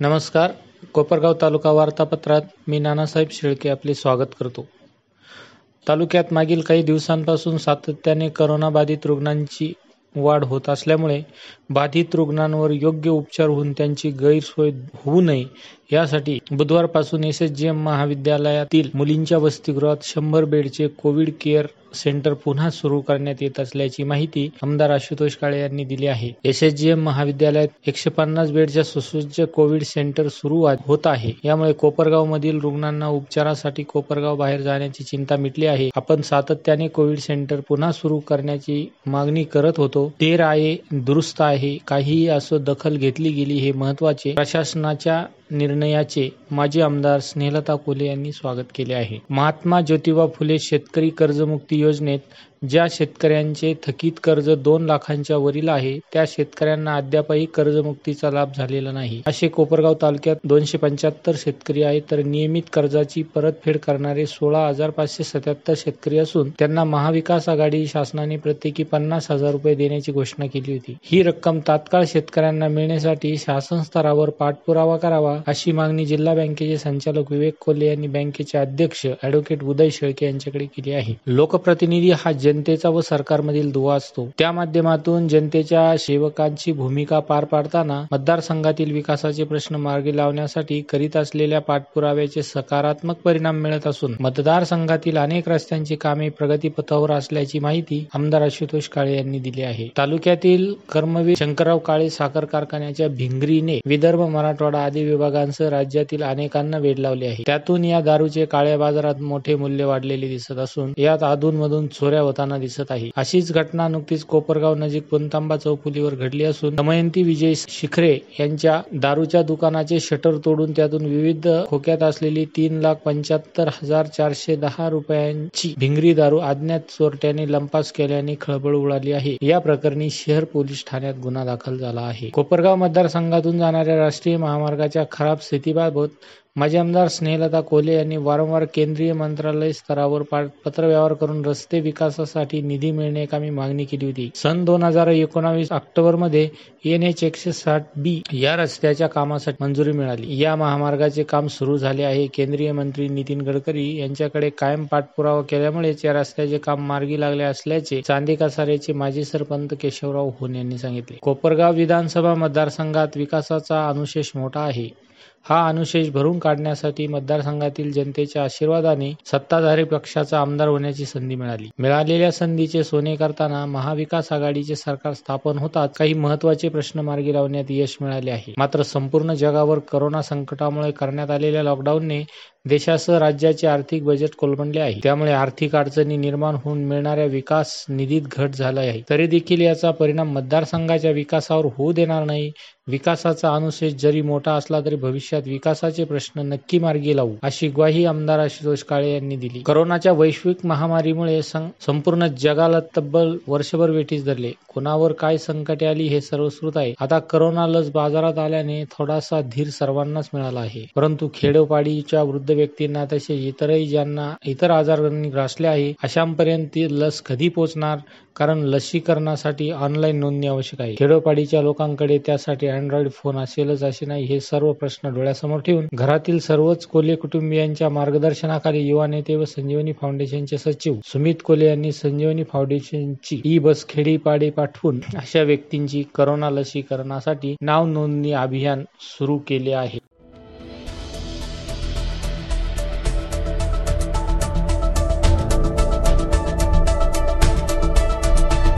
नमस्कार. कोपरगाव तालुका वार्तापत्रात मी नानासाहेब शेळके आपले स्वागत करतो. तालुक्यात मागील काही दिवसांपासून सातत्याने करोनाबाधित रुग्णांची वाढ होत असल्यामुळे बाधित रुग्णांवर योग्य उपचार होऊन त्यांची गैरसोय होऊ नये यासाठी बुधवारपासून एस एस जी एम महाविद्यालयातील मुलींच्या वसतिगृहात शंभर बेडचे कोविड केअर सेंटर पुन्हा सुरू करण्यात येत असल्याची माहिती आमदार आशुतोष काळे यांनी दिली आहे. एसएसजीएम महाविद्यालयात एकशे पन्नास बेडच्या सुसज्ज कोविड सेंटर सुरू होत आहे. यामुळे कोपरगाव मधील रुग्णांना उपचारासाठी कोपरगाव बाहेर जाण्याची चिंता मिटली आहे. आपण सातत्याने कोविड सेंटर पुन्हा सुरू करण्याची मागणी करत होतो. तेर आहे दुरुस्त आहे. काहीही असो दखल घेतली गेली हे महत्त्वाचे प्रशासनाच्या निर्णयाचे माजी आमदार स्नेहलता कोले यांनी स्वागत केले आहे. महात्मा ज्योतिबा फुले शेतकरी कर्जमुक्ती योजनेत ज्या शेतकऱ्यांचे थकीत कर्ज दोन लाखांच्या वरील आहे त्या शेतकऱ्यांना अद्यापही कर्जमुक्तीचा लाभ झालेला नाही. असे कोपरगाव तालुक्यात दोनशे पंच्याहत्तर शेतकरी आहेत तर नियमित कर्जाची परतफेड करणारे सोळा हजार पाचशे सत्याहत्तर शेतकरी असून त्यांना महाविकास आघाडी शासनाने प्रत्येकी पन्नास हजार रुपये देण्याची घोषणा केली होती. ही रक्कम तात्काळ शेतकऱ्यांना मिळण्यासाठी शासन स्तरावर पाठपुरावा करावा अशी मागणी जिल्हा बँकेचे संचालक विवेक कोल्हे यांनी बँकेचे अध्यक्ष अॅडव्होकेट उदय शेळके यांच्याकडे केली आहे. लोकप्रतिनिधी हा जनतेचा व सरकारमधील दुवा असतो. त्या माध्यमातून जनतेच्या सेवकांची भूमिका पार पाडताना मतदारसंघातील विकासाचे प्रश्न मार्गी लावण्यासाठी करीत असलेल्या पाठपुराव्याचे सकारात्मक परिणाम मिळत असून मतदारसंघातील अनेक रस्त्यांची कामे प्रगतीपथावर असल्याची माहिती आमदार आशुतोष काळे यांनी दिली आहे. तालुक्यातील कर्मवीर शंकरराव काळे साखर कारखान्याच्या भिंगरीने विदर्भ मराठवाडा आदी विभागांसह राज्यातील अनेकांना वेड लावले आहे. त्यातून या दारूचे काळ्या बाजारात मोठे मूल्य वाढलेले दिसत असून यात अधूनमधून चोऱ्या होताना दिसत आहे. अशीच घटना नुकतीच कोपरगाव नजीक पुनतांबा चौफुलीवर घडली असून दमयंती विजय शिखरे यांच्या दारूच्या दुकानाचे शटर तोडून त्यातून विविध खोक्यात असलेली तीन लाख पंच्याहत्तर हजार चारशे दहा रुपयांची भिंगरी दारू अज्ञात चोरट्याने लंपास केल्याने खळबळ उडाली आहे. या प्रकरणी शहर पोलीस ठाण्यात गुन्हा दाखल झाला आहे. कोपरगाव मतदारसंघातून जाणाऱ्या राष्ट्रीय महामार्गाच्या खराब स्थितीबाबत माजी आमदार स्नेहलता कोले यांनी वारंवार केंद्रीय मंत्रालय स्तरावर पत्रव्यवहार करून रस्ते विकासासाठी निधी मिळण्याकामी मागणी केली होती. सन दोन हजार एकोणावीस ऑक्टोबरमध्ये एन एच एकशे साठ बी या रस्त्याच्या कामासाठी मंजुरी मिळाली. या महामार्गाचे काम सुरू झाले आहे. केंद्रीय मंत्री नितीन गडकरी यांच्याकडे कायम पाठपुरावा केल्यामुळेच या रस्त्याचे काम मार्गी लागले असल्याचे चांदी कसाऱ्याचे माजी सरपंच केशवराव होन यांनी सांगितले. कोपरगाव विधानसभा मतदारसंघात विकासाचा अनुशेष मोठा आहे. हा अनुशेष भरून काढण्यासाठी मतदारसंघातील जनतेच्या आशीर्वादाने सत्ताधारी पक्षाचा आमदार होण्याची संधी मिळाली. मिळालेल्या संधीचे सोने करताना महाविकास आघाडीचे सरकार स्थापन होताच काही महत्त्वाचे प्रश्न मार्गी लावण्यात यश मिळाले आहे. मात्र संपूर्ण जगावर करोना संकटामुळे करण्यात आलेल्या लॉकडाऊनने देशासह राज्याचे आर्थिक बजेट कोलमडले आहे. त्यामुळे आर्थिक अडचणी निर्माण होऊन मिळणाऱ्या विकास निधीत घट झाला आहे. तरी देखील याचा परिणाम मतदारसंघाच्या विकासावर होऊ देणार नाही. विकासाचा अनुशेष जरी मोठा असला तरी भविष्यात विकासाचे प्रश्न नक्की मार्गी लावू अशी ग्वाही आमदार आशुतोष काळे यांनी दिली. करोनाच्या वैश्विक महामारीमुळे संपूर्ण जगाला तब्बल वर्षभर वेठीस धरले. कोणावर काय संकटे आली हे सर्वश्रुत आहे. आता करोना लस बाजारात आल्याने थोडासा धीर सर्वांनाच मिळाला आहे. परंतु खेडोपाडीच्या वृद्ध व्यक्तींना तसे इतरही ज्यांना इतर आजारांनी ग्रासले आहे अशांपर्यंत लस कधी पोहोचणार कारण लसीकरणासाठी ऑनलाईन नोंदणी आवश्यक आहे. खेडोपाडीच्या लोकांकडे त्यासाठी अँड्रॉइड फोन असेलच असे नाही हे सर्व प्रश्न डोळ्यासमोर ठेवून घरातील सर्वच कोले कुटुंबियांच्या मार्गदर्शनाखाली युवा नेते व संजीवनी फाउंडेशनचे सचिव सुमित कोले यांनी संजीवनी फाउंडेशनची ई बस खेडीपाडे पाठवून अशा व्यक्तींची करोना लसीकरणासाठी नाव नोंदणी अभियान सुरू केले आहे.